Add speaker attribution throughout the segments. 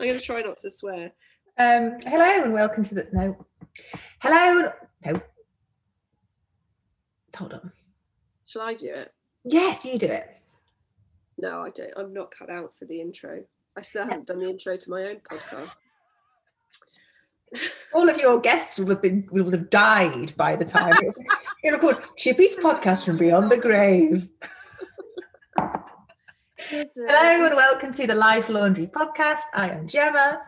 Speaker 1: I'm going to try not to swear.
Speaker 2: Um, hello and welcome to the no. Hello, no. Hold on.
Speaker 1: Shall I do it?
Speaker 2: Yes, you do it.
Speaker 1: No, I don't. I'm not cut out for the intro. I still haven't done the intro to my own podcast.
Speaker 2: All of your guests will have been will have died by the time it'll Chippy's podcast from beyond the grave. Hello and welcome to the Life Laundry podcast. I am Gemma.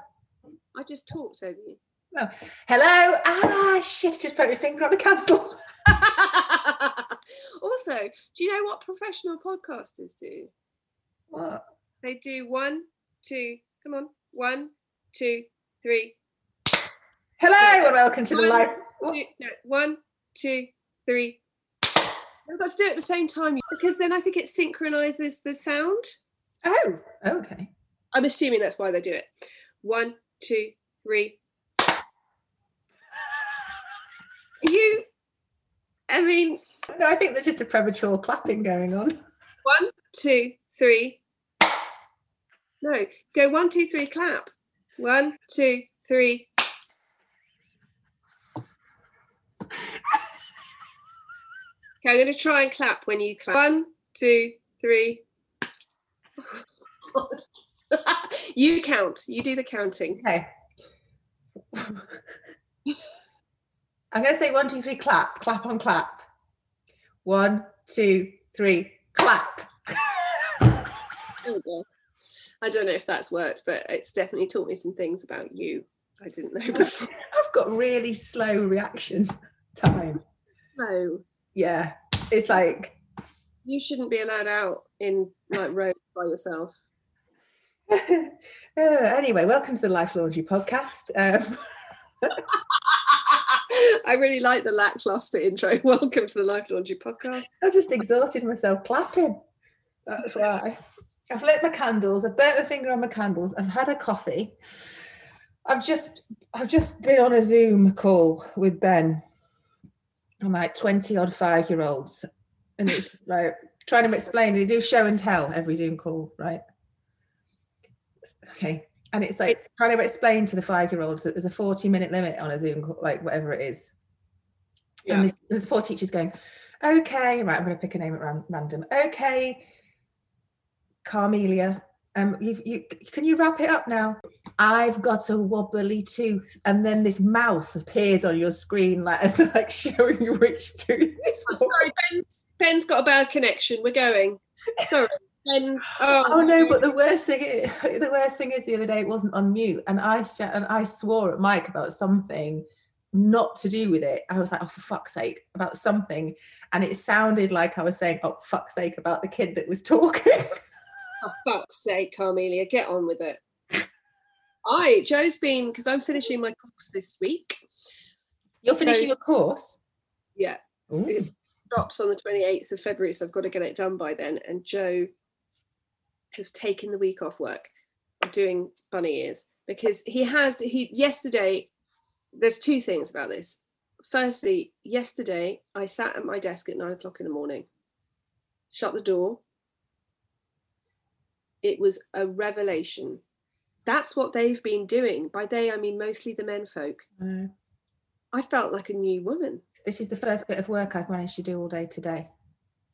Speaker 1: I just talked over you.
Speaker 2: Oh, hello. Ah, shit! Just put my finger on the candle.
Speaker 1: also, do you know what professional podcasters do?
Speaker 2: What?
Speaker 1: They do one, two, come on, one, two, three.
Speaker 2: Hello and welcome to the
Speaker 1: One,
Speaker 2: Life.
Speaker 1: two, no, one, two, three. We've got to do it at the same time because then I think it synchronizes the sound.
Speaker 2: Oh, okay.
Speaker 1: I'm assuming that's why they do it. One, two, three. You, I mean,
Speaker 2: No, I think there's just a premature clapping going on.
Speaker 1: one, two, three. No, go one, two, three, clap. One, two, three. Okay, I'm going to try and clap when you clap. One, two, three. you count. You do the counting.
Speaker 2: Okay. I'm going to say one, two, three, clap, clap on clap. One, two, three, clap.
Speaker 1: There we go. I don't know if that's worked, but it's definitely taught me some things about you I didn't know before.
Speaker 2: I've got really slow reaction time.
Speaker 1: No,
Speaker 2: Yeah, it's like,
Speaker 1: you shouldn't be allowed out in like road by yourself.
Speaker 2: uh, anyway, welcome to the Life Laundry podcast. Um,
Speaker 1: I really like the lackluster intro. Welcome to the Life Laundry podcast.
Speaker 2: I've just exhausted myself clapping. That's why. I've lit my candles. I've burnt my finger on my candles. I've had a coffee. I've just I've just been on a Zoom call with Ben and like 20 odd five year olds. And it's like trying to explain. They do show and tell every Zoom call, right? Okay. And it's like trying to explain to the five year olds that there's a 40 minute limit on a Zoom call, like whatever it is.
Speaker 1: Yeah.
Speaker 2: And there's, poor teachers going, okay, right, I'm going to pick a name at ran- random. Okay, Carmelia, um, you, you, can you wrap it up now? I've got a wobbly tooth, and then this mouth appears on your screen, like as like showing you which tooth. It's
Speaker 1: Oh, sorry, Ben's, Ben's got a bad connection. We're going. Sorry, Ben. Oh,
Speaker 2: Oh no! But the worst thing, is, the worst thing is the other day it wasn't on mute, and I sh- and I swore at Mike about something not to do with it. I was like, oh for fuck's sake, about something, and it sounded like I was saying, oh fuck's sake, about the kid that was talking.
Speaker 1: For fuck's sake, Carmelia, get on with it. I, Joe's been, because I'm finishing my course this week.
Speaker 2: You're finishing your course.
Speaker 1: Yeah,
Speaker 2: Ooh.
Speaker 1: drops on the 28th of February, so I've got to get it done by then. And Joe has taken the week off work doing bunny ears because he has, he, yesterday, there's two things about this. Firstly, yesterday I sat at my desk at nine o'clock in the morning, shut the door. It was a revelation. That's what they've been doing. By they, I mean mostly the men folk.
Speaker 2: Uh,
Speaker 1: I felt like a new woman.
Speaker 2: this is the first bit of work I've managed to do all day today.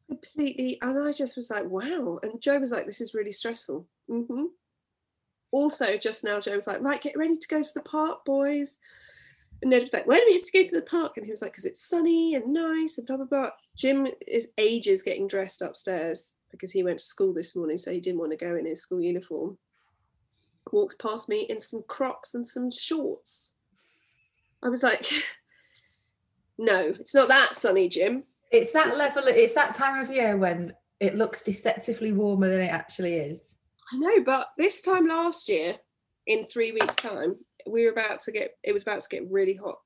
Speaker 1: completely and i just was like wow and joe was like this is really stressful Mm-hmm. also just now joe was like right get ready to go to the park boys and ned was like why do we have to go to the park and he was like because it's sunny and nice and blah blah blah jim is ages getting dressed upstairs because he went to school this morning so he didn't want to go in his school uniform walks past me in some crocs and some shorts i was like no it's not that sunny jim
Speaker 2: It's that level. It's that time of year when it looks deceptively warmer than it actually is.
Speaker 1: I know, but this time last year, in three weeks' time, we were about to get. It was about to get really hot.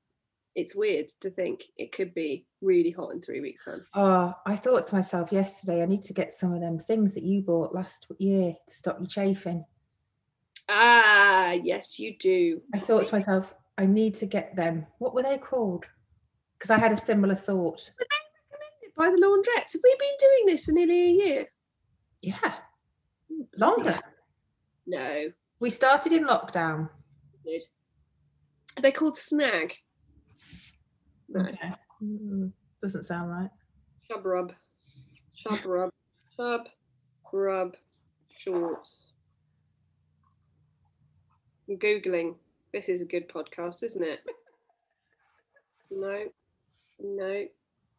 Speaker 1: It's weird to think it could be really hot in three weeks' time.
Speaker 2: Oh, I thought to myself yesterday, I need to get some of them things that you bought last year to stop you chafing.
Speaker 1: Ah, yes, you do.
Speaker 2: I thought to myself, I need to get them. What were they called? Because I had a similar thought.
Speaker 1: Were they recommended by the laundrettes. Have we been doing this for nearly a year?
Speaker 2: Yeah, longer.
Speaker 1: No.
Speaker 2: We started in lockdown.
Speaker 1: Did. Are they called Snag? No.
Speaker 2: Okay. Mm, doesn't sound right.
Speaker 1: Chub rub. Chub rub. Chub rub shorts. I'm Googling. This is a good podcast, isn't it? No. No.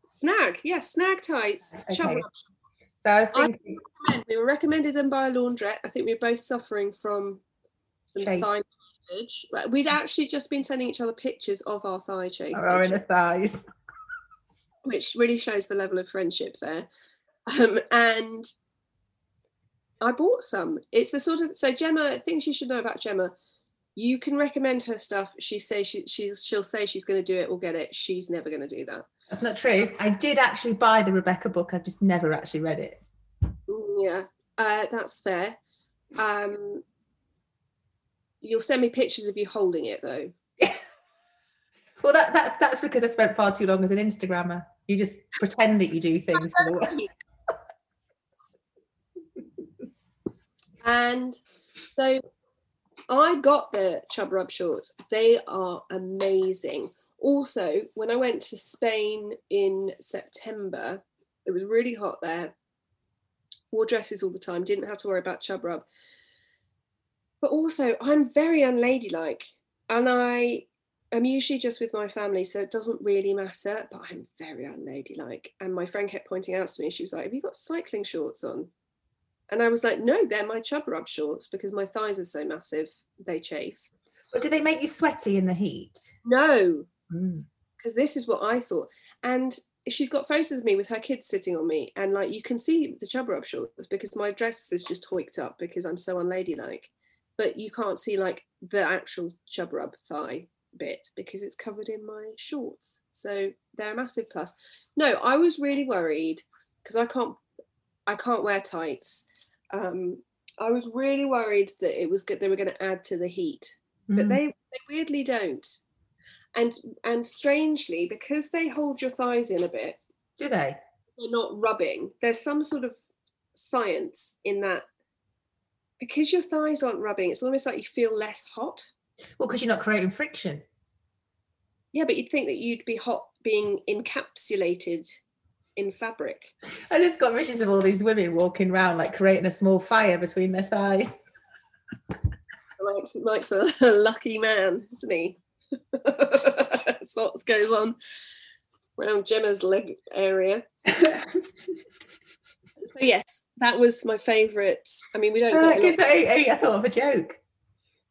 Speaker 1: Snag. Yes, snag tights.
Speaker 2: Okay. So I was thinking,
Speaker 1: recommend- we were recommended them by a laundrette. I think we were both suffering from some
Speaker 2: Chafe.
Speaker 1: thigh chafage. We'd actually just been sending each other pictures of our thigh chafage,
Speaker 2: our inner thighs.
Speaker 1: which really shows the level of friendship there. Um, and I bought some. It's the sort of so Gemma things you should know about Gemma. You can recommend her stuff. She says she she's she'll say she's going to do it or get it. She's never going to do that.
Speaker 2: That's not true. I did actually buy the Rebecca book. I've just never actually read it.
Speaker 1: Mm, Yeah, uh, that's fair. Um, you'll send me pictures of you holding it though.
Speaker 2: Well, that, that's that's because I spent far too long as an Instagrammer. You just pretend that you do things for the world.
Speaker 1: And so I got the Chub Rub shorts. They are amazing. Also, when I went to Spain in September, it was really hot there. Wore dresses all the time, didn't have to worry about Chub Rub. But also, I'm very unladylike and I am usually just with my family, so it doesn't really matter, but I'm very unladylike. And my friend kept pointing out to me, she was like, Have you got cycling shorts on? And I was like, no, they're my chub rub shorts because my thighs are so massive, they chafe.
Speaker 2: But do they make you sweaty in the heat?
Speaker 1: No,
Speaker 2: Mm.
Speaker 1: because this is what I thought. And she's got photos of me with her kids sitting on me, and like you can see the chub rub shorts because my dress is just hoiked up because I'm so unladylike. But you can't see like the actual chub rub thigh bit because it's covered in my shorts. So they're a massive plus. No, I was really worried because I can't I can't wear tights. Um, I was really worried that it was good they were going to add to the heat but
Speaker 2: Mm.
Speaker 1: they, they weirdly don't and and strangely because they hold your thighs in a bit
Speaker 2: do they?
Speaker 1: they're not rubbing there's some sort of science in that because your thighs aren't rubbing it's almost like you feel less hot
Speaker 2: Well, because you're not creating friction.
Speaker 1: yeah but you'd think that you'd be hot being encapsulated in fabric
Speaker 2: I just got visions of all these women walking around like creating a small fire between their thighs.
Speaker 1: Mike's, Mike's a, lucky man isn't he that's what goes on around gemma's leg area So yes, that was my favourite. I mean, we don't. Get a
Speaker 2: gives
Speaker 1: lot,
Speaker 2: a, a, I thought of a joke.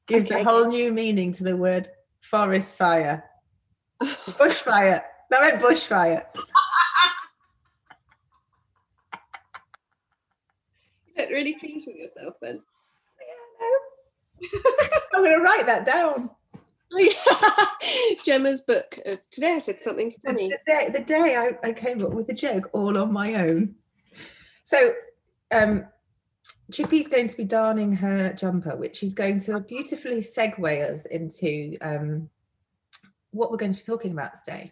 Speaker 2: Gives
Speaker 1: Okay.
Speaker 2: a whole new meaning to the word forest fire. Bushfire. That meant bushfire.
Speaker 1: you look really pleased with yourself then.
Speaker 2: I'm going to write that down.
Speaker 1: Gemma's book. Today I said something funny.
Speaker 2: the day, the day I, I came up with a joke all on my own. So, um, Chippy's going to be darning her jumper, which is going to beautifully segue us into um, what we're going to be talking about today.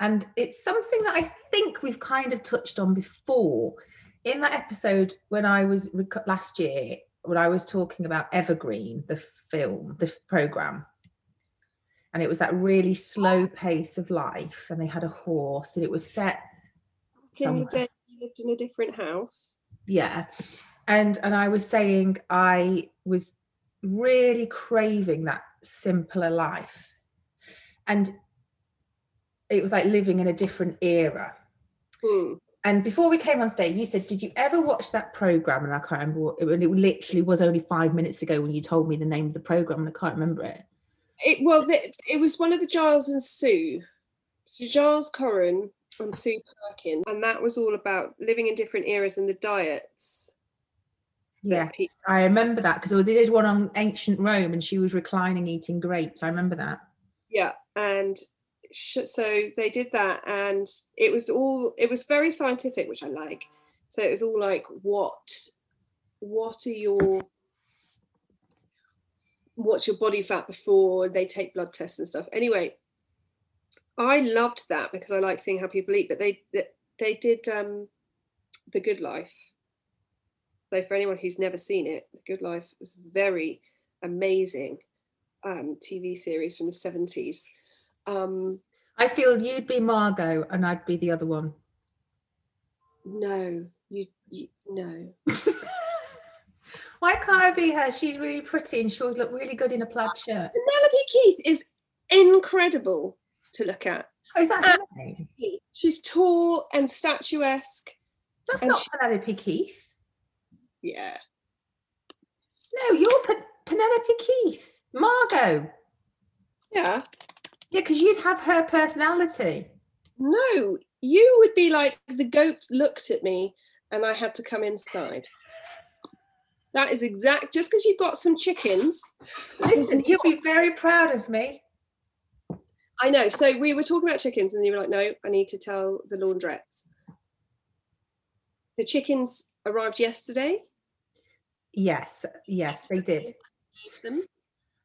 Speaker 2: And it's something that I think we've kind of touched on before in that episode when I was rec- last year, when I was talking about Evergreen, the film, the program. And it was that really slow pace of life, and they had a horse, and it was set
Speaker 1: the you lived in a different house.
Speaker 2: yeah and and i was saying i was really craving that simpler life and it was like living in a different era
Speaker 1: Hmm.
Speaker 2: And before we came on stage you said did you ever watch that program and i can't remember what, it, it literally was only five minutes ago when you told me the name of the program and i can't remember it
Speaker 1: It well, the, it was one of the Giles and Sue. So Giles Coren and Sue Perkin, and that was all about living in different eras and the diets.
Speaker 2: yes i remember that because they did one on ancient rome and she was reclining eating grapes i remember that
Speaker 1: Yeah, and so they did that, and it was all it was very scientific, which I like. So it was all like, what, what are your, what's your body fat before they take blood tests and stuff. Anyway, I loved that because I like seeing how people eat. But they they, did um, the Good Life. So for anyone who's never seen it, the Good Life was very amazing um, TV series from the seventies. Um,
Speaker 2: I feel you'd be Margot and I'd be the other one.
Speaker 1: no, you, you no.
Speaker 2: Why can't I be her? She's really pretty and she would look really good in a plaid shirt.
Speaker 1: Penelope Keith is incredible to look at.
Speaker 2: Oh, is that her?
Speaker 1: She's tall and statuesque.
Speaker 2: That's
Speaker 1: and
Speaker 2: not
Speaker 1: she-
Speaker 2: Penelope Keith.
Speaker 1: Yeah.
Speaker 2: No, you're Pen- Penelope Keith. Margot.
Speaker 1: Yeah.
Speaker 2: Yeah, because you'd have her personality.
Speaker 1: No, you would be like the goat looked at me and I had to come inside. That is exact. Just because you've got some chickens,
Speaker 2: Listen, you'll be very proud of me.
Speaker 1: I know. So we were talking about chickens, and you were like, "No, I need to tell the laundrettes." The chickens arrived yesterday.
Speaker 2: Yes, yes, they did.
Speaker 1: Them.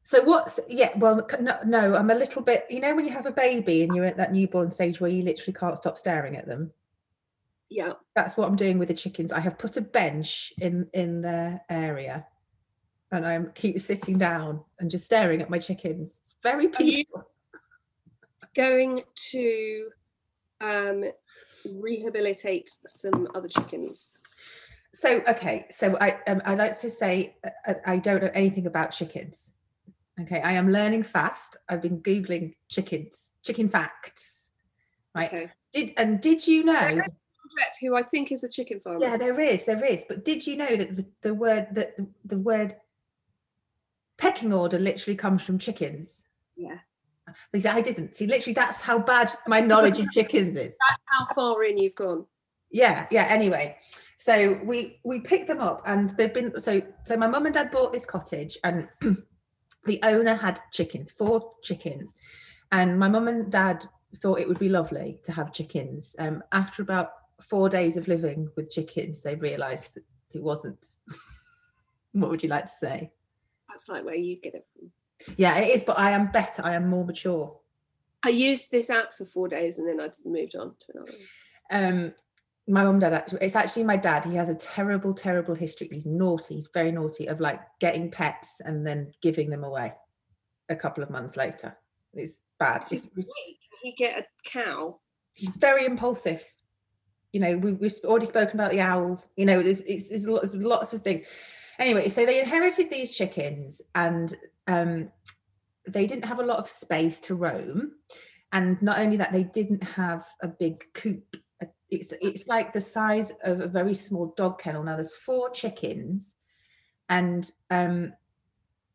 Speaker 2: So what's yeah? Well, no, no, I'm a little bit. You know when you have a baby and you're at that newborn stage where you literally can't stop staring at them.
Speaker 1: Yeah.
Speaker 2: That's what I'm doing with the chickens. I have put a bench in in their area, and I'm keep sitting down and just staring at my chickens. It's very peaceful.
Speaker 1: Going to um, rehabilitate some other chickens.
Speaker 2: So okay, so I um, I like to say uh, uh, I don't know anything about chickens. Okay, I am learning fast. I've been googling chickens, chicken facts. Right.
Speaker 1: Okay.
Speaker 2: Did and did you know?
Speaker 1: Who I think is a chicken farmer.
Speaker 2: Yeah, there is, there is. But did you know that the, the word that the, the word pecking order literally comes from chickens?
Speaker 1: Yeah.
Speaker 2: Lisa, I didn't. See, literally, that's how bad my knowledge of chickens is.
Speaker 1: That's how far in you've gone?
Speaker 2: yeah yeah anyway so we we picked them up and they've been so so my mum and dad bought this cottage and the owner had chickens four chickens and my mum and dad thought it would be lovely to have chickens um after about four days of living with chickens they realized that it wasn't what would you like to say
Speaker 1: That's like where you get it from.
Speaker 2: yeah it is but i am better i am more mature
Speaker 1: I used this app for four days and then I just moved on to another. one.
Speaker 2: um my mum and dad actually it's actually my dad he has a terrible terrible history. He's naughty he's very naughty of like getting pets and then giving them away a couple of months later. It's bad. It's-
Speaker 1: Can he get a cow?
Speaker 2: he's very impulsive. You know we, we've already spoken about the owl. You know there's, it's, there's lots, lots of things. Anyway so they inherited these chickens and um they didn't have a lot of space to roam. And not only that they didn't have a big coop it's it's like the size of a very small dog kennel. Now there's four chickens and um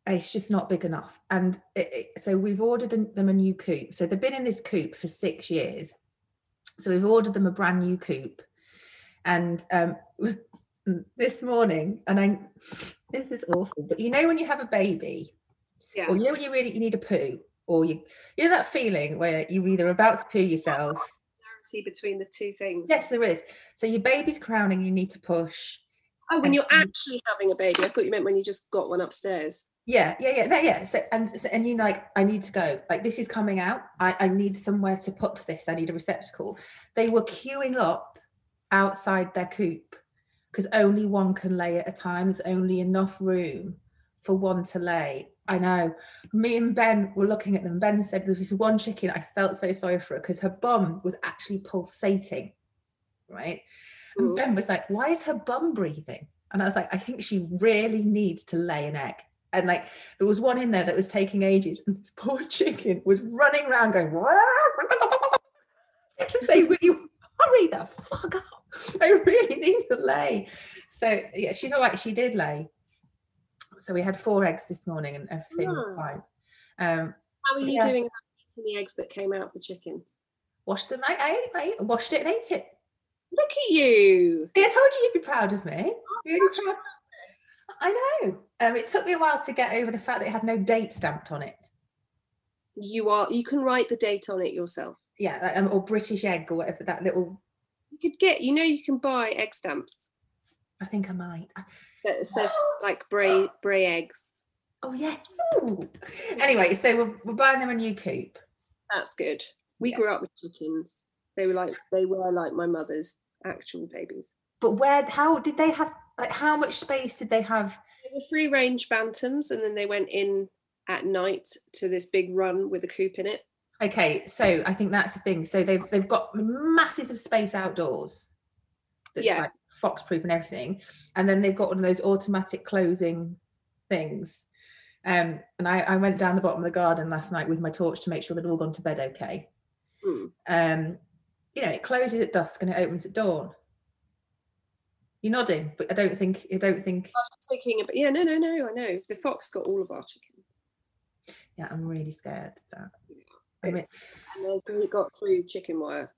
Speaker 2: it's just not big enough. And it, it- so we've ordered them a new coop. So they've been in this coop for six years. So we've ordered them a brand new coop. And um this morning and i this is awful but you know when you have a baby?
Speaker 1: Yeah.
Speaker 2: or you know when you really you need a poo? Or you you know that feeling where you're either about to poo yourself
Speaker 1: See between the two things.
Speaker 2: yes there is. So your baby's crowning you need to push.
Speaker 1: Oh, when
Speaker 2: And
Speaker 1: you're actually having a baby. I thought you meant when you just got one upstairs.
Speaker 2: yeah yeah yeah no, yeah. So and so, and you like i need to go. Like this is coming out. I i need somewhere to put this. I need a receptacle. They were queuing up outside their coop because only one can lay at a time. There's only enough room for one to lay i know. Me and ben were looking at them. Ben said there's this one chicken i felt so sorry for her because her bum was actually pulsating right? And ben was like why is her bum breathing? And i was like i think she really needs to lay an egg. And like there was one in there that was taking ages and this poor chicken was running around going to say will you hurry the fuck up? I really need to lay. So yeah she's all right. She did lay so we had four eggs this morning and everything was
Speaker 1: Ah.
Speaker 2: fine um
Speaker 1: How are you
Speaker 2: Yeah.
Speaker 1: doing about eating the eggs that came out of the chicken?
Speaker 2: washed them I, I, I washed it and ate it
Speaker 1: Look at you.
Speaker 2: See, I told you you'd be proud of me. Really proud. I know. Um, it took me a while to get over the fact that it had no date stamped on it.
Speaker 1: You are. You can write the date on it yourself.
Speaker 2: Yeah, like, um, or British egg or whatever that little.
Speaker 1: You could get. You know, you can buy egg stamps
Speaker 2: I think I might.
Speaker 1: That says like Bray Bray eggs.
Speaker 2: Oh yes. Ooh. Anyway, so we're, we're buying them a new coop.
Speaker 1: That's good. We
Speaker 2: Yeah.
Speaker 1: grew up with chickens. They were like they were like my mother's actual babies.
Speaker 2: But where? How did they have? Like, how much space did they have?
Speaker 1: They They were free range bantams, and then they went in at night to this big run with a coop in it.
Speaker 2: Okay, so I think that's the thing. So they've they've got masses of space outdoors. That's
Speaker 1: Yeah.
Speaker 2: like fox proof and everything. And then they've got one of those automatic closing things. Um, and I, I went down the bottom of the garden last night with my torch to make sure they'd all gone to bed okay.
Speaker 1: Hmm.
Speaker 2: Um, you know, it closes at dusk and it opens at dawn. You're nodding, but I don't think I don't think
Speaker 1: I was thinking about, yeah, no, no, no, I know. The fox got all of our chickens.
Speaker 2: yeah, I'm really scared of that. I mean,
Speaker 1: and they got through chicken wire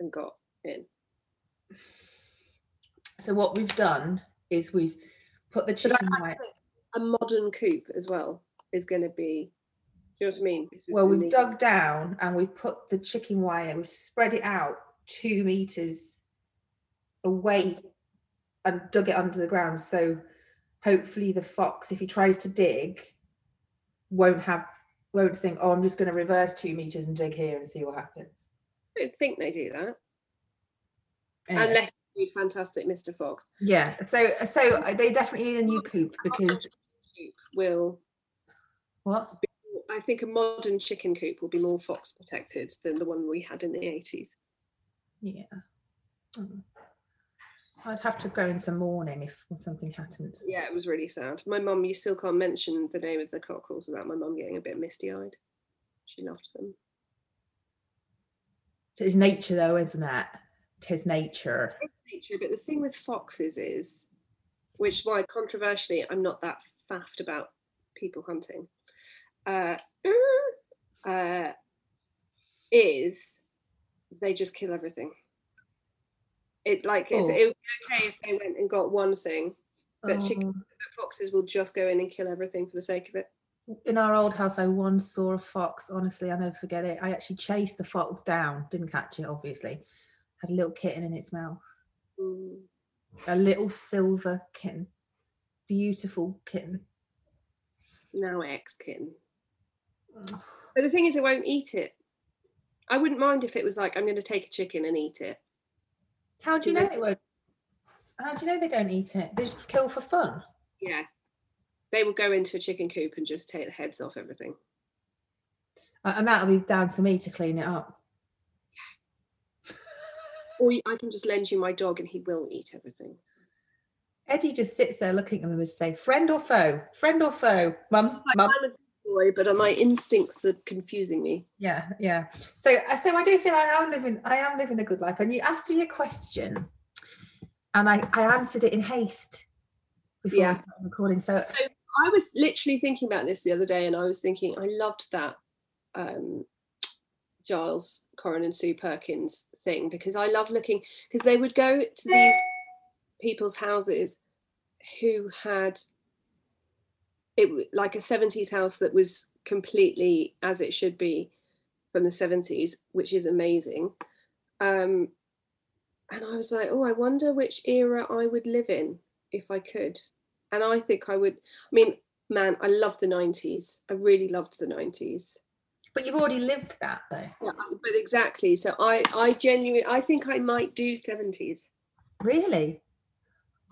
Speaker 1: and got in.
Speaker 2: So what we've done is we've put the chicken
Speaker 1: I
Speaker 2: wire
Speaker 1: think a modern coop as well is going to be. Do you know what I mean?
Speaker 2: Well, we've dug down and we've put the chicken wire, we've spread it out two meters away and dug it under the ground. So hopefully the fox, if he tries to dig, won't have won't think, oh, I'm just going to reverse two meters and dig here and see what happens.
Speaker 1: I don't think they do that
Speaker 2: Anyway,
Speaker 1: unless read Fantastic Mr. Fox.
Speaker 2: yeah. So so they definitely need a new coop because
Speaker 1: Coop will.
Speaker 2: what?
Speaker 1: I think a modern chicken coop will be more fox protected than the one we had in the eighties.
Speaker 2: Yeah. Mm. I'd have to go into mourning if something happened.
Speaker 1: Yeah, it was really sad. My mum, you still can't mention the name of the cockerels without my mum getting a bit misty eyed. She loved them.
Speaker 2: It's nature though, isn't it? Tis nature.
Speaker 1: nature, but the thing with foxes is, which is why controversially I'm not that faffed about people hunting, uh, uh, is they just kill everything. It like it's,
Speaker 2: Oh.
Speaker 1: it would be okay if they went and got one thing, but
Speaker 2: Oh.
Speaker 1: but foxes will just go in and kill everything for the sake of it.
Speaker 2: in our old house, I once saw a fox. Honestly, I never forget it. I actually chased the fox down, didn't catch it, obviously. Had a little kitten in its mouth,
Speaker 1: Mm.
Speaker 2: a little silver kitten, beautiful kitten.
Speaker 1: Now ex kitten. But the thing is, it won't eat it. I wouldn't mind if it was like, I'm going to take a chicken and eat it.
Speaker 2: How do you know
Speaker 1: it-
Speaker 2: they won't? How do you know they don't eat it? They just kill for fun.
Speaker 1: Yeah. They will go into a chicken coop and just take the heads off everything.
Speaker 2: And that'll be down to me to clean it up.
Speaker 1: Or I can just lend you my dog and he will eat everything.
Speaker 2: Eddie just sits there looking at them and say, "Friend or foe? Friend or foe? Mum, mum."
Speaker 1: I'm a good boy, but my instincts are confusing me.
Speaker 2: Yeah, yeah. So, uh, so I do feel I am living, I am living a good life. And you asked me a question, and I, I answered it in haste before
Speaker 1: Yeah.
Speaker 2: I started recording. So,
Speaker 1: I was literally thinking about this the other day and I was thinking, I loved that um, Giles, Coren, and Sue Perkins thing because I love looking, because they would go to these people's houses who had it like a 70s house that was completely as it should be from the 70s which is amazing. Um and i was like oh i wonder which era i would live in if i could. And i think i would i mean man i love the 90s i really loved the 90s
Speaker 2: but you've already lived that though.
Speaker 1: yeah, but exactly so i i genuinely i think i might do 70s
Speaker 2: Really?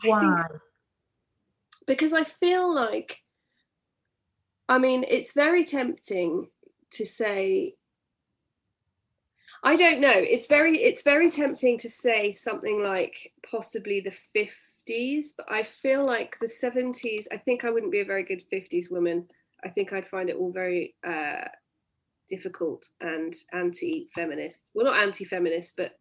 Speaker 2: Why?
Speaker 1: because I feel like, I mean, it's very tempting to say. I don't know. It's very it's very tempting to say something like possibly the fifties, but I feel like the seventies. I think I wouldn't be a very good fifties woman. I think I'd find it all very uh, difficult and anti-feminist. Well, not anti-feminist, but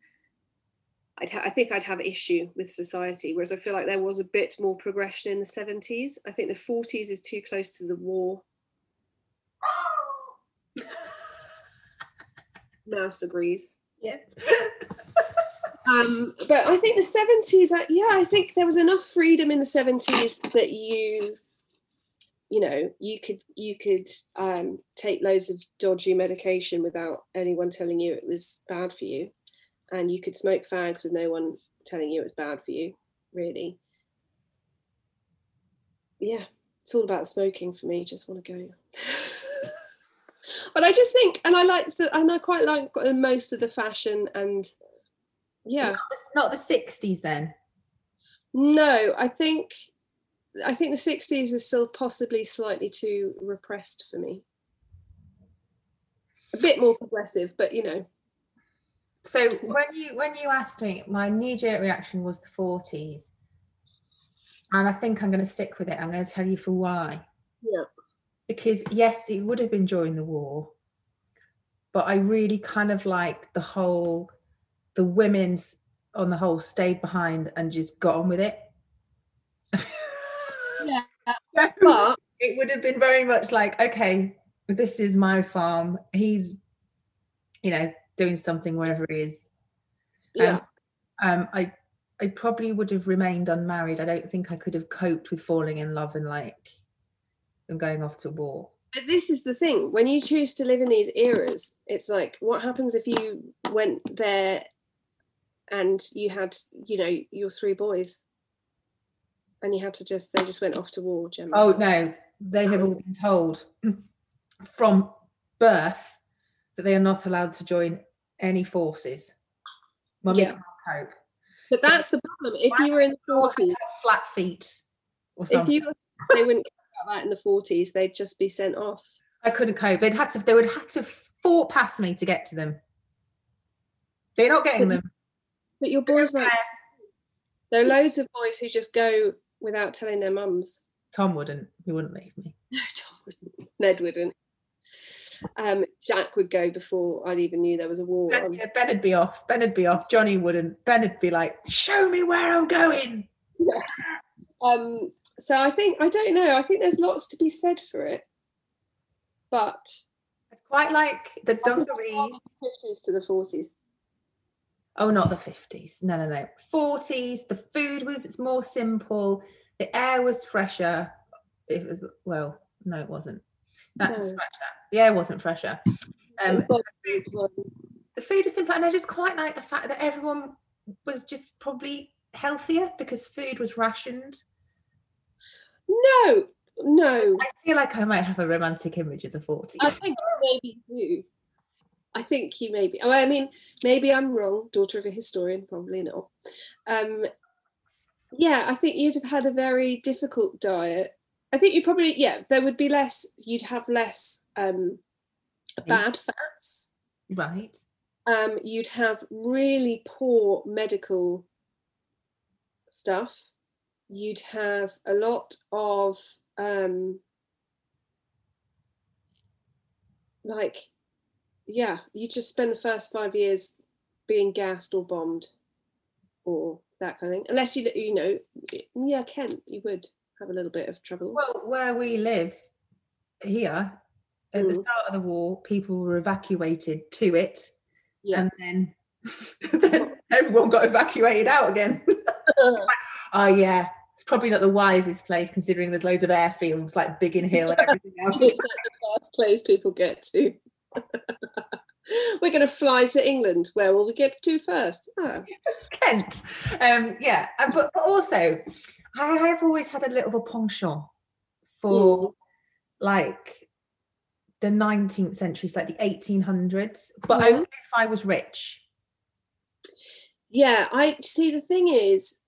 Speaker 1: I'd ha- I think I'd have issue with society, whereas I feel like there was a bit more progression in the 70s. I think the 40s is too close to the war. Mouse agrees.
Speaker 2: Yeah.
Speaker 1: Um, but I think the 70s, uh, yeah, I think there was enough freedom in the 70s that you, you know, you could you could um, take loads of dodgy medication without anyone telling you it was bad for you, and you could smoke fags with no one telling you it was bad for you, really. Yeah, it's all about the smoking for me. Just want to go. but I just think, and I like the, and I quite like most of the fashion and yeah.
Speaker 2: It's not the 60s then.
Speaker 1: No, I think I think the sixties was still possibly slightly too repressed for me. A bit more progressive, but you know.
Speaker 2: So when you when you asked me, my knee jerk reaction was the forties, and I think I'm going to stick with it. I'm going to tell you for why.
Speaker 1: Yeah.
Speaker 2: Because yes, it would have been during the war, but I really kind of like the whole, the women's on the whole stayed behind and just got on with it.
Speaker 1: Yeah.
Speaker 2: So
Speaker 1: But
Speaker 2: it would have been very much like, okay, this is my farm. He's, you know, doing something wherever he is.
Speaker 1: yeah.
Speaker 2: um i i probably would have remained unmarried i don't think i could have coped with falling in love and like and going off to war
Speaker 1: But this is the thing when you choose to live in these eras, it's like what happens if you went there and you had, you know, your three boys and you had to just, they just went off to war, Gemma.
Speaker 2: oh no they have all been told from birth that they are not allowed to join any forces Mummy
Speaker 1: Yeah.
Speaker 2: can't cope
Speaker 1: But that's the problem. If you were in the
Speaker 2: Or
Speaker 1: 40s,
Speaker 2: flat feet or
Speaker 1: if
Speaker 2: something
Speaker 1: you they wouldn't care about that in the 40s, they'd just be sent off.
Speaker 2: i couldn't cope they'd had to they would have to fought past me to get to them they're not getting
Speaker 1: But-
Speaker 2: them
Speaker 1: But your boys won't. There are loads of boys who just go without telling their mums.
Speaker 2: tom wouldn't he wouldn't leave me
Speaker 1: No, Tom wouldn't. Ned wouldn't. Um, Jack would go before I'd even knew there was a war
Speaker 2: Ben, yeah, ben would be off. Ben would be off. Johnny wouldn't. Ben would be like, "Show me where I'm going."
Speaker 1: Um, so I think I don't know. I think there's lots to be said for it, but
Speaker 2: I quite like the dungarees.
Speaker 1: fifties to the forties.
Speaker 2: Oh, not the fifties. No, no, no. Forties. The food was it's more simple. The air was fresher. It was well, no, it wasn't. That's
Speaker 1: No.
Speaker 2: scratch that. The air wasn't fresher. Um, the food was simple, and I just quite like the fact that everyone was just probably healthier because food was rationed.
Speaker 1: No, no.
Speaker 2: I feel like I might have a romantic image of the forties.
Speaker 1: I think maybe you. I think you maybe. Oh, I mean, maybe I'm wrong. Daughter of a historian, probably not. Um, yeah, I think you'd have had a very difficult diet. I think you probably, yeah, there would be less. You'd have less um, bad fats.
Speaker 2: Right.
Speaker 1: Um, you'd have really poor medical stuff. You'd have a lot of um, like yeah you just spend the first five years being gassed or bombed or that kind of thing unless you you know yeah kent you would have a little bit of trouble
Speaker 2: Well, where we live here, at the
Speaker 1: Mm.
Speaker 2: start of the war, people were evacuated to it,
Speaker 1: yeah
Speaker 2: and then, then everyone got evacuated out again. oh yeah, it's probably not the wisest place considering there's loads of airfields like Biggin Hill and everything else.
Speaker 1: it's like the first place people get to we're going to fly to england where will we get to first Ah,
Speaker 2: Kent. Um, yeah, but, but also, I have always had a little of a penchant for like the 19th century, so like the 1800s, but
Speaker 1: Mhm.
Speaker 2: only if I was rich.
Speaker 1: yeah i see the thing is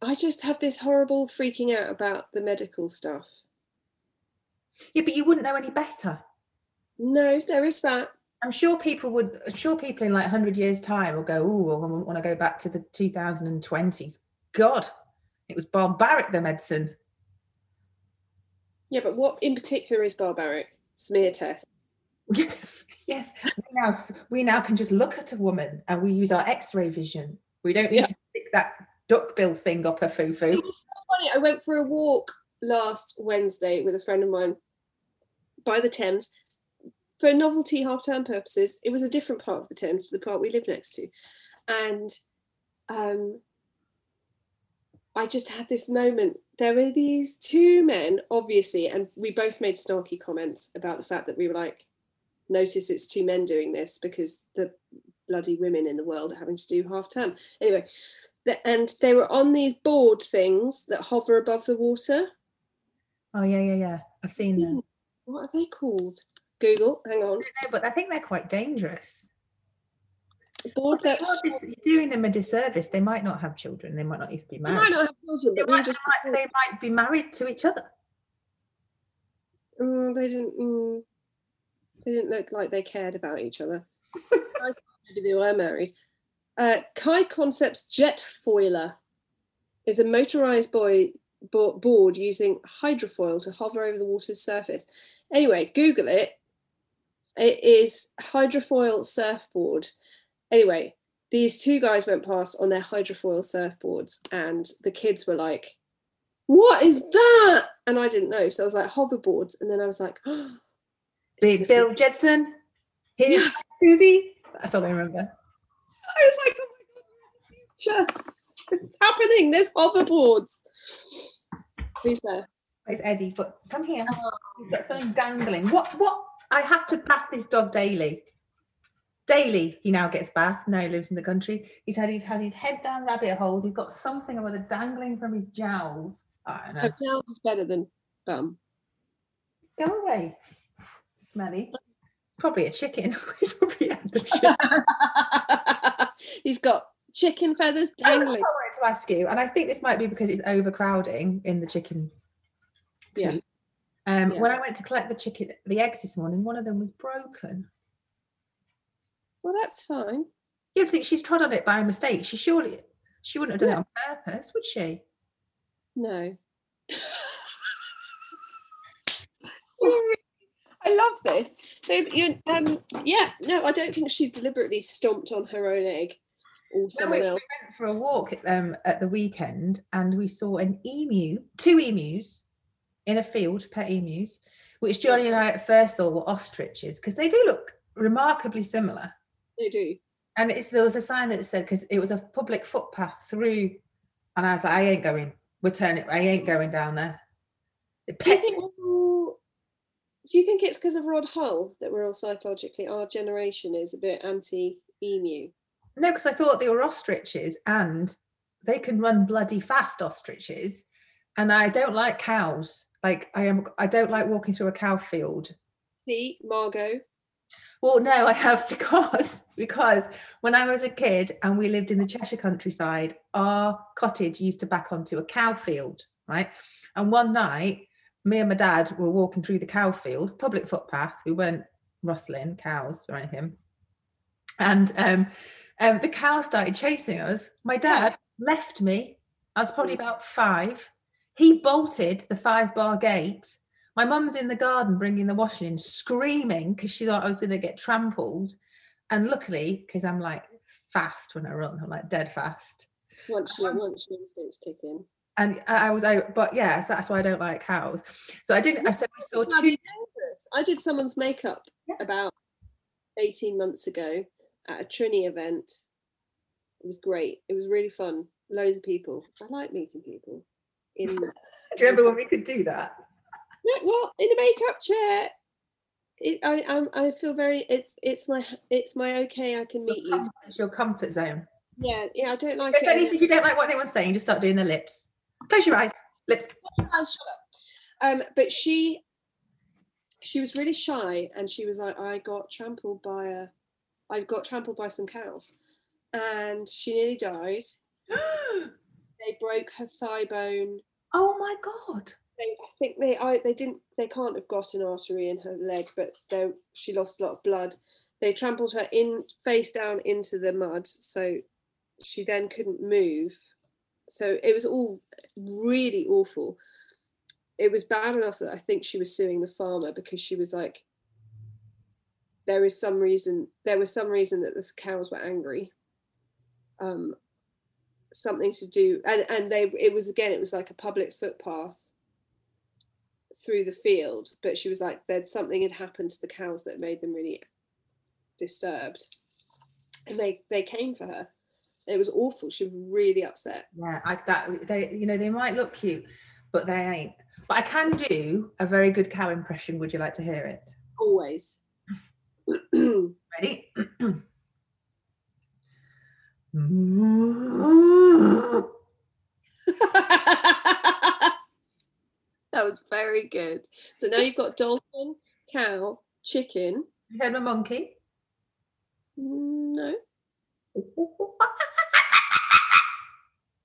Speaker 1: i just have this horrible freaking out about the medical stuff
Speaker 2: Yeah, but you wouldn't know any better.
Speaker 1: no there is that
Speaker 2: I'm sure people would. I'm sure people in like 100 years' time will go, "Oh, I want to go back to the 2020s." God, it was barbaric the medicine.
Speaker 1: yeah but what in particular is barbaric smear tests
Speaker 2: Yes, yes. We now, we now can just look at a woman and we use our X-ray vision. We don't need
Speaker 1: Yeah.
Speaker 2: to stick that duckbill thing up her foo-foo.
Speaker 1: It was so funny. I went for a walk last Wednesday with a friend of mine by the Thames for novelty half term purposes. It was a different part of the Thames to the part we live next to. And um, I just had this moment. There were these two men, obviously, and we both made snarky comments about the fact that we were like, notice it's two men doing this because the bloody women in the world are having to do half term. Anyway, and they were on these board things that hover above the water.
Speaker 2: Oh yeah, yeah, yeah. I've seen them.
Speaker 1: What are they called? Google, hang on.
Speaker 2: No, but I think they're quite dangerous.
Speaker 1: bored that
Speaker 2: You're doing them a disservice. They might not have children. They might not even be married.
Speaker 1: they might not have children,
Speaker 2: They
Speaker 1: but were
Speaker 2: might,
Speaker 1: just
Speaker 2: they might- they might be married to each other.
Speaker 1: Mm, they didn't. Mm, they didn't look like they cared about each other. Maybe they were married. Uh, Kai Concepts Jet Foiler is a motorized boy, bo- board using hydrofoil to hover over the water's surface. Anyway, Google it. It is hydrofoil surfboard. Anyway, these two guys went past on their hydrofoil surfboards, and the kids were like, "What is that?" And I didn't know, so I was like, "Hoverboards," and then I was like,
Speaker 2: Big
Speaker 1: It's
Speaker 2: Bill Jedson. Here's Susie. That's all I remember.
Speaker 1: I was like, oh my god, we're in the future. It's happening. There's hoverboards. Who's there?
Speaker 2: It's Eddie, but come here. Oh. He's got something dangling. What? What? I have to bath this dog daily. Daily, he now gets bath. Now he lives in the country. He's had he's had his head down rabbit holes. He's got something or other dangling from his jowls. I don't know.
Speaker 1: Hotels is better than bum.
Speaker 2: Go away. Smelly. Probably a chicken. He's probably had the chicken.
Speaker 1: He's got chicken feathers dangling.
Speaker 2: I wanted to ask you, and I think this might be because it's overcrowding in the chicken.
Speaker 1: Yeah.
Speaker 2: coop. Um,
Speaker 1: Yeah.
Speaker 2: when I went to collect the chicken, the eggs this morning, one of them was broken.
Speaker 1: Well, that's fine.
Speaker 2: You'd think she's trod on it by mistake. She surely she wouldn't have done it on purpose, would she?
Speaker 1: No. I love this. There's you um yeah, no, I don't think she's deliberately stomped on her own egg or someone
Speaker 2: we, we
Speaker 1: else.
Speaker 2: went for a walk um, at the weekend and we saw an emu, two emus in a field, pet emus, which Johnny and I at first thought were ostriches because they do look remarkably similar.
Speaker 1: They do.
Speaker 2: And it's there was a sign that said because it was a public footpath through, and I was like, I ain't going. We're turning. I ain't going down there. The
Speaker 1: Do you
Speaker 2: pet-
Speaker 1: think do you think it's because of Rod Hull that we're all psychologically our generation is a bit anti emu?
Speaker 2: No, because I thought they were ostriches and they can run bloody fast ostriches. And I don't like cows. Like I am I don't like walking through a cow field.
Speaker 1: See, Margot.
Speaker 2: Well, no, I have because because when I was a kid and we lived in the Cheshire countryside, our cottage used to back onto a cow field, right? And one night, me and my dad were walking through the cow field, public footpath. We weren't rustling cows or anything. And um, um, the cow started chasing us. My dad left me. I was probably about five. He bolted the five bar gate. My mum's in the garden bringing the washing in, screaming because she thought I was going to get trampled. And luckily, because I'm like fast when I run, I'm like dead fast.
Speaker 1: Once you once your instincts kick in.
Speaker 2: And I I was out, but yeah, so that's why I don't like cows. So I didn't. I said we saw two.
Speaker 1: I did someone's makeup
Speaker 2: Yeah.
Speaker 1: about 18 months ago at a Trinny event. It was great. It was really fun. Loads of people. I like meeting people. In
Speaker 2: Do you remember when we could do that?
Speaker 1: no, well, in a makeup chair. It, I I'm, I feel very. It's it's my it's my okay. I can meet
Speaker 2: Your
Speaker 1: you.
Speaker 2: It's your comfort zone.
Speaker 1: Yeah, yeah. I don't like
Speaker 2: If,
Speaker 1: it.
Speaker 2: any, if you don't like what anyone's saying, just start doing the lips. Close your eyes. Lips.
Speaker 1: shut up. Um, but she she was really shy, and she was like, I got trampled by a, I got trampled by some cows, and she nearly died. They broke her thigh bone.
Speaker 2: oh my god.
Speaker 1: They, I think they, I, they didn't, they can't have got an artery in her leg, but they, she lost a lot of blood. They trampled her in face down into the mud, so she then couldn't move. So it was all really awful. It was bad enough that I think she was suing the farmer because she was like, there is some reason, there was some reason that the cows were angry. Um, something to do, and and they, it was again, it was like a public footpath through the field, but she was like, there'd something had happened to the cows that made them really disturbed, and they they came for her. It was awful. She was really upset.
Speaker 2: Yeah, I that they you know they might look cute, but they ain't. But I can do a very good cow impression. Would you like to hear it?
Speaker 1: Always.
Speaker 2: Ready?
Speaker 1: that was very good. So now you've got dolphin, cow, chicken.
Speaker 2: You heard a monkey?
Speaker 1: No,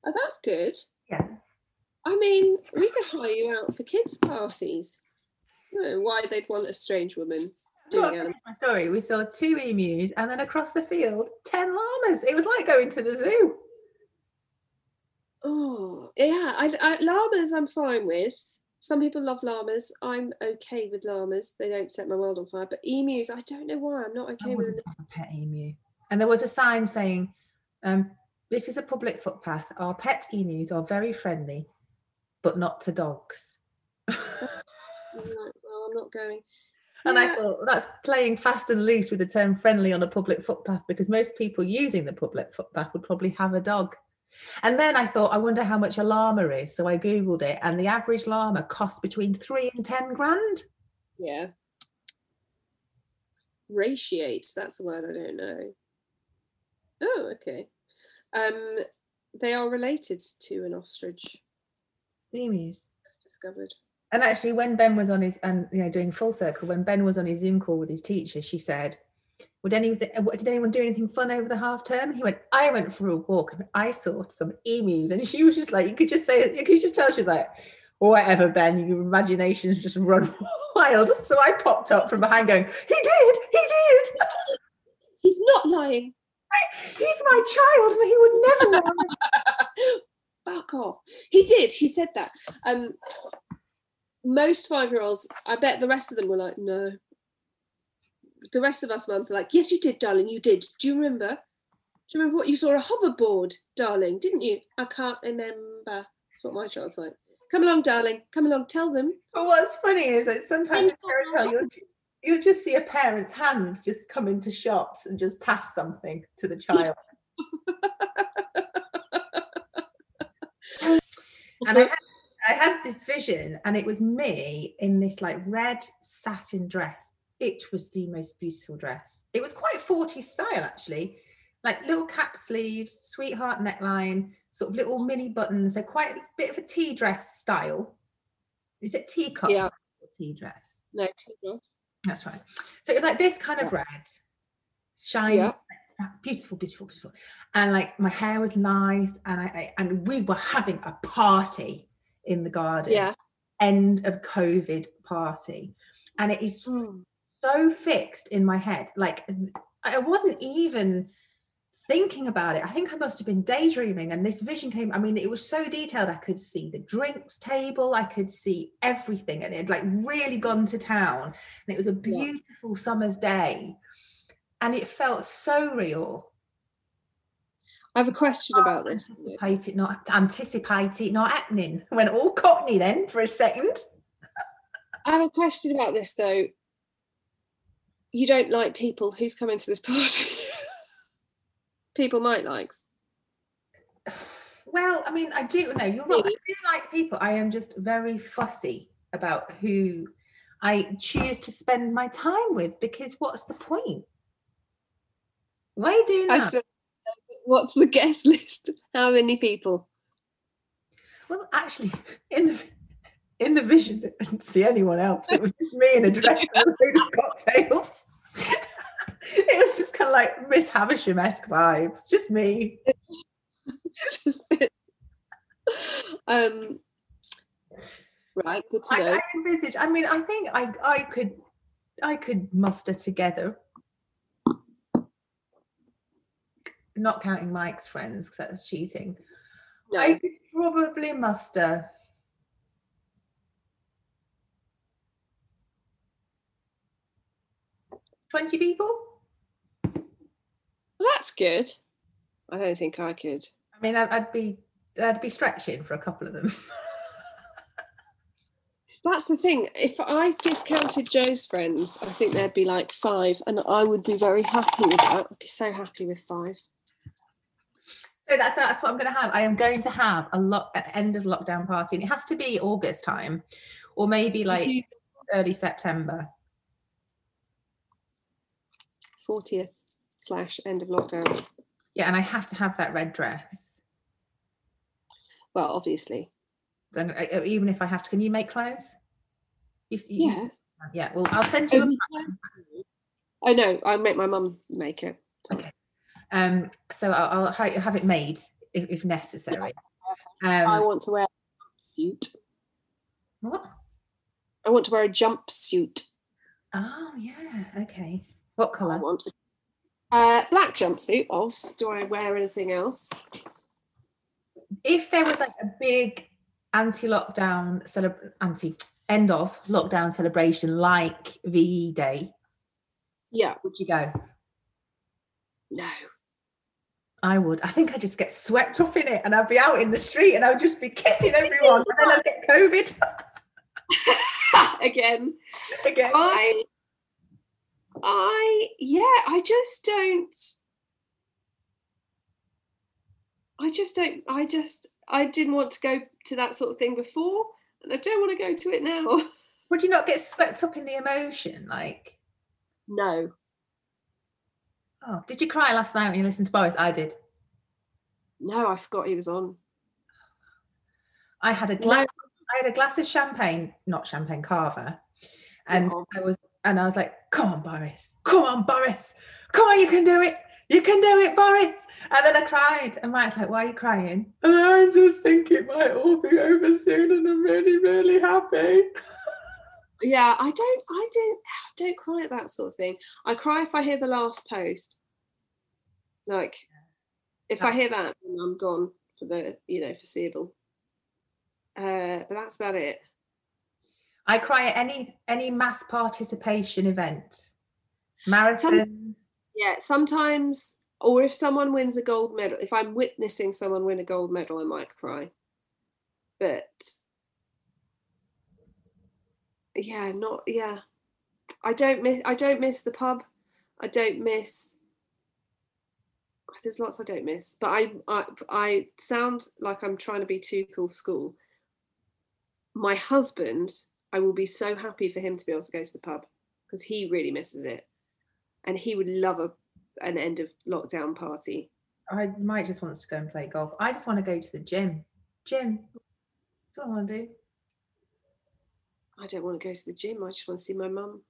Speaker 1: Oh, that's good.
Speaker 2: Yeah.
Speaker 1: I mean, we could hire you out for kids' parties. I don't know why they'd want a strange woman
Speaker 2: Well, I my story. We saw two emus and then across the field, 10 llamas. It was like going to the zoo.
Speaker 1: Oh, yeah. I, I, llamas, I'm fine with. Some people love llamas. I'm okay with llamas. They don't set my world on fire. But emus, I don't know why. I'm not
Speaker 2: I
Speaker 1: okay with them.
Speaker 2: a pet emu. And there was a sign saying, um, this is a public footpath. Our pet emus are very friendly, but not to dogs.
Speaker 1: I'm like, well, I'm not going.
Speaker 2: And I
Speaker 1: Yeah.
Speaker 2: thought that's playing fast and loose with the term friendly on a public footpath because most people using the public footpath would probably have a dog. And then I thought, I wonder how much a llama is. So I Googled it, and the average llama costs between three and 10 grand.
Speaker 1: Yeah. Ratite, that's a word I don't know. Oh, okay. Um, they are related to an ostrich,
Speaker 2: Emus.
Speaker 1: discovered.
Speaker 2: And actually, when Ben was on his and you know doing full circle, when Ben was on his Zoom call with his teacher, she said, "Would any did anyone do anything fun over the half term?" And he went, "I went for a walk and I saw some emus." And she was just like, you could just say, you could just tell she was like, "Whatever, Ben, your imagination's just run wild." So I popped up from behind, going, "He did, he did.
Speaker 1: He's not lying.
Speaker 2: He's my child, and he would never." lie."
Speaker 1: Fuck off. He did. He said that. Um, most five-year-olds, I bet the rest of them were like, no. The rest of us mums are like, yes, you did, darling. You did. Do you remember? Do you remember what you saw a hoverboard, darling? Didn't you? I can't remember. That's what my child's like. Come along, darling. Come along. Tell them.
Speaker 2: But what's funny is that sometimes in fairy tale you'll, you'll just see a parent's hand just come into shot and just pass something to the child. and I had, I had this vision, and it was me in this like red satin dress. It was the most beautiful dress. It was quite 40 style actually, like little cap sleeves, sweetheart neckline, sort of little mini buttons. So quite a bit of a tea dress style. Is it teacup?
Speaker 1: Yeah.
Speaker 2: or tea dress?
Speaker 1: No, Tina.
Speaker 2: That's right. So it was like this kind of red, shiny,
Speaker 1: Yeah.
Speaker 2: beautiful, beautiful, beautiful. And like my hair was nice, and I, I and we were having a party in the garden.
Speaker 1: Yeah.
Speaker 2: End of COVID party, and it is hmm. so fixed in my head. Like I wasn't even thinking about it. I think I must have been daydreaming, and this vision came. I mean, it was so detailed. I could see the drinks table, I could see everything, and it had like really gone to town. And it was a beautiful summer's day, and it felt so real.
Speaker 1: I have a question ah, about this.
Speaker 2: Anticipate it, not anticipate it, not happening. Went all cockney then for a second.
Speaker 1: I have a question about this though. You don't like people who's coming to this party. people might likes.
Speaker 2: Well, I mean, I do know you're right. I do like people. I am just very fussy about who I choose to spend my time with because what's the point? Why are you doing that?
Speaker 1: What's the guest list? How many people?
Speaker 2: Well, actually, in the in the vision, I didn't see anyone else. It was just me in a dress and a load of cocktails. it was just kind of like Miss Havisham esque vibes. Just me.
Speaker 1: Just um right, good to
Speaker 2: I,
Speaker 1: know.
Speaker 2: I envisage. I mean, I think I I could I could muster together. Not counting Mike's friends because that's cheating.
Speaker 1: No.
Speaker 2: I could probably muster. Twenty people.
Speaker 1: Well, that's good. I don't think I could.
Speaker 2: I mean, I'd, I'd be I'd be stretching for a couple of them.
Speaker 1: That's the thing. If I discounted Joe's friends, I think there'd be like five, and I would be very happy with that. I'd be so happy with five.
Speaker 2: So that's that's what I'm going to have. I am going to have a lot at end of lockdown party, and it has to be August time, or maybe like
Speaker 1: you-
Speaker 2: early September.
Speaker 1: 40th slash end of lockdown.
Speaker 2: Yeah, and I have to have that red dress.
Speaker 1: Well, obviously.
Speaker 2: Then uh, uh, even if I have to, can you make clothes? You, s- you-
Speaker 1: Yeah.
Speaker 2: yeah. Well, I'll send you.
Speaker 1: Oh,
Speaker 2: A,
Speaker 1: we can. Oh no, I make my mum make it.
Speaker 2: Um, so I'll, I'll have it made if, if necessary.
Speaker 1: I
Speaker 2: Um,
Speaker 1: want to wear a jumpsuit.
Speaker 2: what?
Speaker 1: I want to wear a jumpsuit.
Speaker 2: Oh yeah, okay. What
Speaker 1: I
Speaker 2: colour?
Speaker 1: want a uh, black jumpsuit. Obvs. Do I wear anything else?
Speaker 2: If there was like a big anti-lockdown celeb anti end of lockdown celebration like VE Day,
Speaker 1: Yeah.
Speaker 2: would you go?
Speaker 1: No.
Speaker 2: I would. I think I'd just get swept up in it and I'd be out in the street and I'd just be kissing everyone and then I'd get COVID
Speaker 1: Again.
Speaker 2: again.
Speaker 1: I. I yeah. I just don't. I just don't. I just. I didn't want to go to that sort of thing before, and I don't want to go to it now.
Speaker 2: Would you not get swept up in the emotion? Like,
Speaker 1: No.
Speaker 2: Oh, did you cry last night when you listened to Boris? I did.
Speaker 1: No, I forgot he was on.
Speaker 2: I had a
Speaker 1: No.
Speaker 2: glass. I had a glass of champagne, not champagne cava, and. I was and I was like, "Come on, Boris! Come on, Boris! Come on, you can do it! You can do it, Boris!" And then I cried, and Mike's like, "Why are you crying?" And I just think it might all be over soon, and I'm really, really happy.
Speaker 1: Yeah, I don't. I don't. I don't cry at that sort of thing. I cry if I hear the last post. Like, if I hear that, then I'm gone for the you know foreseeable. Uh, but that's about it.
Speaker 2: I cry at any any mass participation event, marathons.
Speaker 1: Yeah, sometimes, or if someone wins a gold medal, if I'm witnessing someone win a gold medal, I might cry. But yeah, not yeah. I don't miss. I don't miss the pub. I don't miss. There's lots I don't miss, but I I I sound like I'm trying to be too cool for school. My husband, I will be so happy for him to be able to go to the pub because he really misses it and he would love a an end of lockdown party.
Speaker 2: I might just wants to go and play golf. I just want to go to the gym. Gym. That's all I want to do.
Speaker 1: I don't want to go to the gym. I just want to see my mum.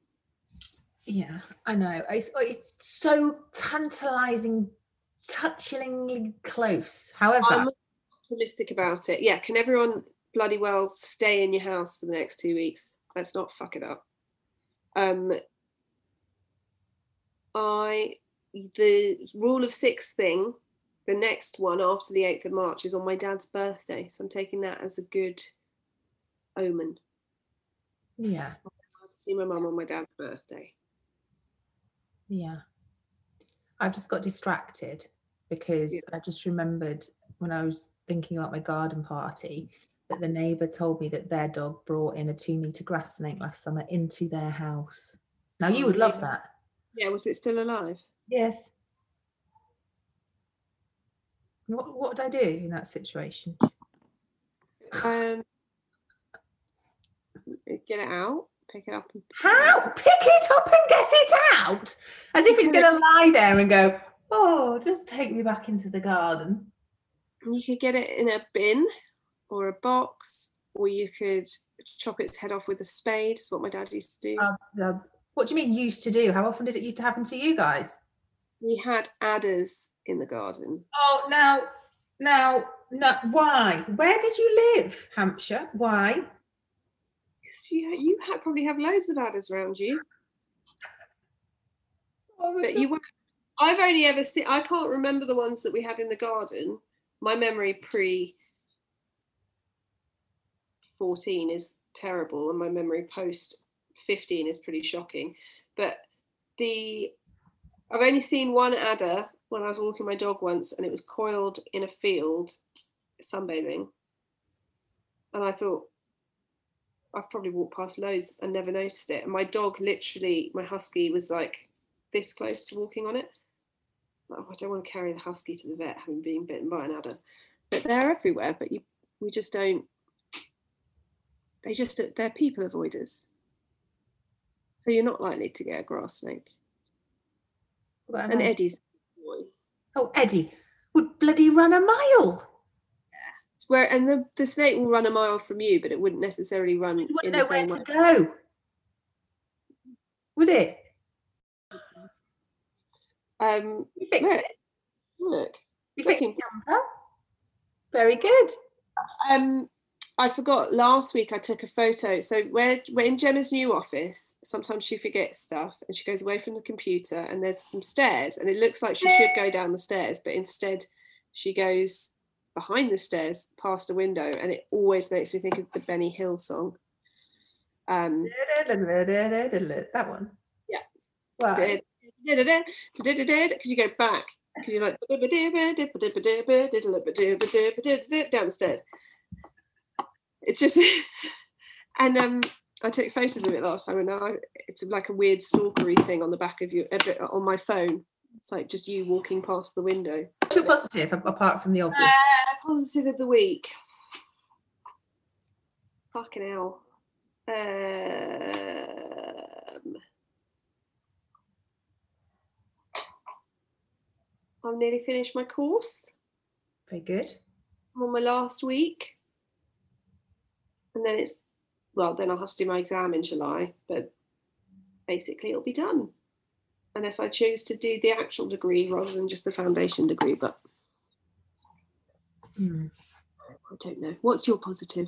Speaker 2: Yeah, I know. It's it's so tantalizing, touchingly close. However,
Speaker 1: I'm optimistic about it. Yeah, can everyone bloody well stay in your house for the next two weeks? Let's not fuck it up. Um, I the rule of six thing. The next one after the eighth of March is on my dad's birthday, so I'm taking that as a good omen.
Speaker 2: Yeah,
Speaker 1: I'll see my mum on my dad's birthday.
Speaker 2: yeah. I've just got distracted because
Speaker 1: Yeah.
Speaker 2: I just remembered when I was thinking about my garden party that the neighbour told me that their dog brought in a two meter grass snake last summer into their house. Now you
Speaker 1: Oh,
Speaker 2: would love that.
Speaker 1: Yeah, was it still alive?
Speaker 2: Yes. What what would I do in that situation?
Speaker 1: Um, get it out, pick it up. And
Speaker 2: How? Pick it up and get it out. As if it's going to lie there and go, oh, just take me back into the garden.
Speaker 1: You could get it in a bin or a box, or you could chop its head off with a spade. Is what my dad used to do.
Speaker 2: Uh, uh, what do you mean used to do? How often did it used to happen to you guys?
Speaker 1: we had adders in the garden.
Speaker 2: Oh, now, now, no, why? Where did you live, Hampshire? Why?
Speaker 1: 'Cause you, you had, probably have loads of adders around you,
Speaker 2: Oh
Speaker 1: but
Speaker 2: God.
Speaker 1: you. I've only ever seen. I can't remember the ones that we had in the garden. My memory pre. 14 is terrible and my memory post 15 is pretty shocking but the i've only seen one adder when i was walking my dog once and it was coiled in a field sunbathing and i thought i've probably walked past loads and never noticed it. And my dog literally my husky was like this close to walking on it. So oh, i don't want to carry the husky to the vet having been bitten by an adder. But they're everywhere but you we just don't they just they're people avoiders. So you're not likely to get a grass snake. And eddie's boy.
Speaker 2: Oh, Eddie would bloody run a mile.
Speaker 1: Where and the, the snake will run a mile from you but it wouldn't necessarily run
Speaker 2: wouldn't
Speaker 1: in
Speaker 2: know
Speaker 1: the
Speaker 2: where
Speaker 1: same way
Speaker 2: go. Would it?
Speaker 1: um look,
Speaker 2: it.
Speaker 1: look.
Speaker 2: You
Speaker 1: It's
Speaker 2: picked
Speaker 1: looking-
Speaker 2: Very good.
Speaker 1: um, I forgot last week I took a photo. So where we're in Gemma's new office, sometimes she forgets stuff and she goes away from the computer and there's some stairs and it looks like she should go down the stairs, but instead she goes behind the stairs past a window and it always makes me think of the Benny Hill song. Um
Speaker 2: That one.
Speaker 1: Yeah.
Speaker 2: Why?
Speaker 1: because you go back because you're like down the stairs. It's just, and um, I took photos of it last time, and now I, it's like a weird stalkery thing on the back of you, on my phone. It's like just you walking past the window.
Speaker 2: What's your positive apart from the obvious?
Speaker 1: Uh, positive of the week. Fucking hell. Um, I've nearly finished my course.
Speaker 2: Very good.
Speaker 1: I'm on my last week. And then it's, well, then I'll have to do my exam in July, but basically it'll be done. Unless I choose to do the actual degree rather than just the foundation degree, but
Speaker 2: Hmm.
Speaker 1: I don't know. What's your positive?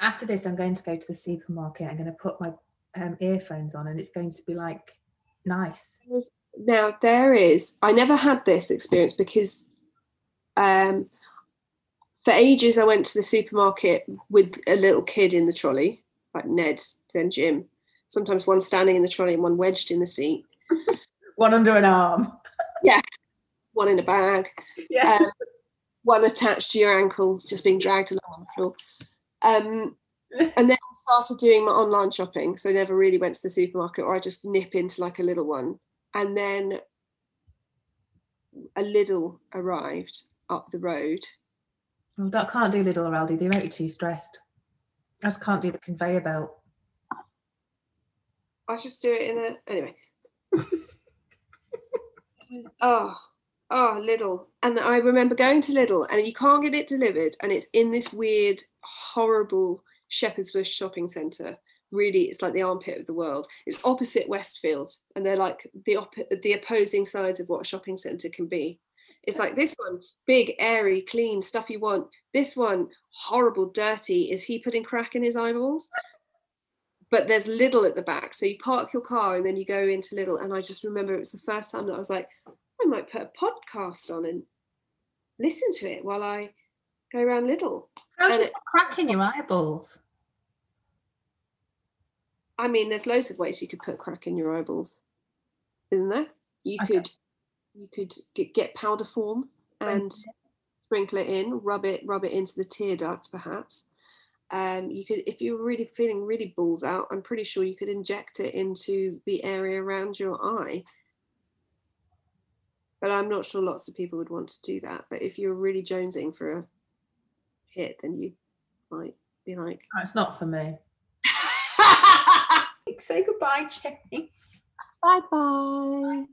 Speaker 2: After this, I'm going to go to the supermarket. I'm going to put my um, earphones on, and it's going to be like nice.
Speaker 1: Now there is. I never had this experience because um, for ages I went to the supermarket with a little kid in the trolley, like Ned, then Jim. Sometimes one standing in the trolley and one wedged in the seat,
Speaker 2: One under an arm. Yeah.
Speaker 1: One in a bag,
Speaker 2: Yeah.
Speaker 1: um, one attached to your ankle, just being dragged along on the floor. Um, and then I started doing my online shopping, so I never really went to the supermarket, or I just nip into like a little one. And then a Lidl arrived up the road.
Speaker 2: Well, I can't do Lidl Aldi. They make you too stressed. I just can't do the conveyor belt.
Speaker 1: I just do it in a anyway. Was- oh, oh, Lidl, and I remember going to Lidl, and you can't get it delivered, and it's in this weird, horrible Shepherd's Bush shopping centre. Really, it's like the armpit of the world. It's opposite Westfield, and they're like the op- the opposing sides of what a shopping centre can be. It's like this one, big, airy, clean, stuff you want. This one, horrible, dirty. Is he putting crack in his eyeballs? But there's Lidl at the back. So you park your car and then you go into Lidl. And I just remember it was the first time that I was like, I might put a podcast on and listen to it while I go around Lidl.
Speaker 2: How do you
Speaker 1: it-
Speaker 2: put crack in your eyeballs?
Speaker 1: I mean, there's loads of ways you could put crack in your eyeballs, isn't there? You
Speaker 2: Okay.
Speaker 1: could you could get, get powder form and sprinkle it in, rub it, rub it into the tear duct, perhaps. Um, you could, if you were really feeling really balls out, I'm pretty sure you could inject it into the area around your eye. But I'm not sure lots of people would want to do that. But if you're really jonesing for a hit, then you might be like,
Speaker 2: Oh, it's not for me. Say goodbye, Jenny.
Speaker 1: bye bye.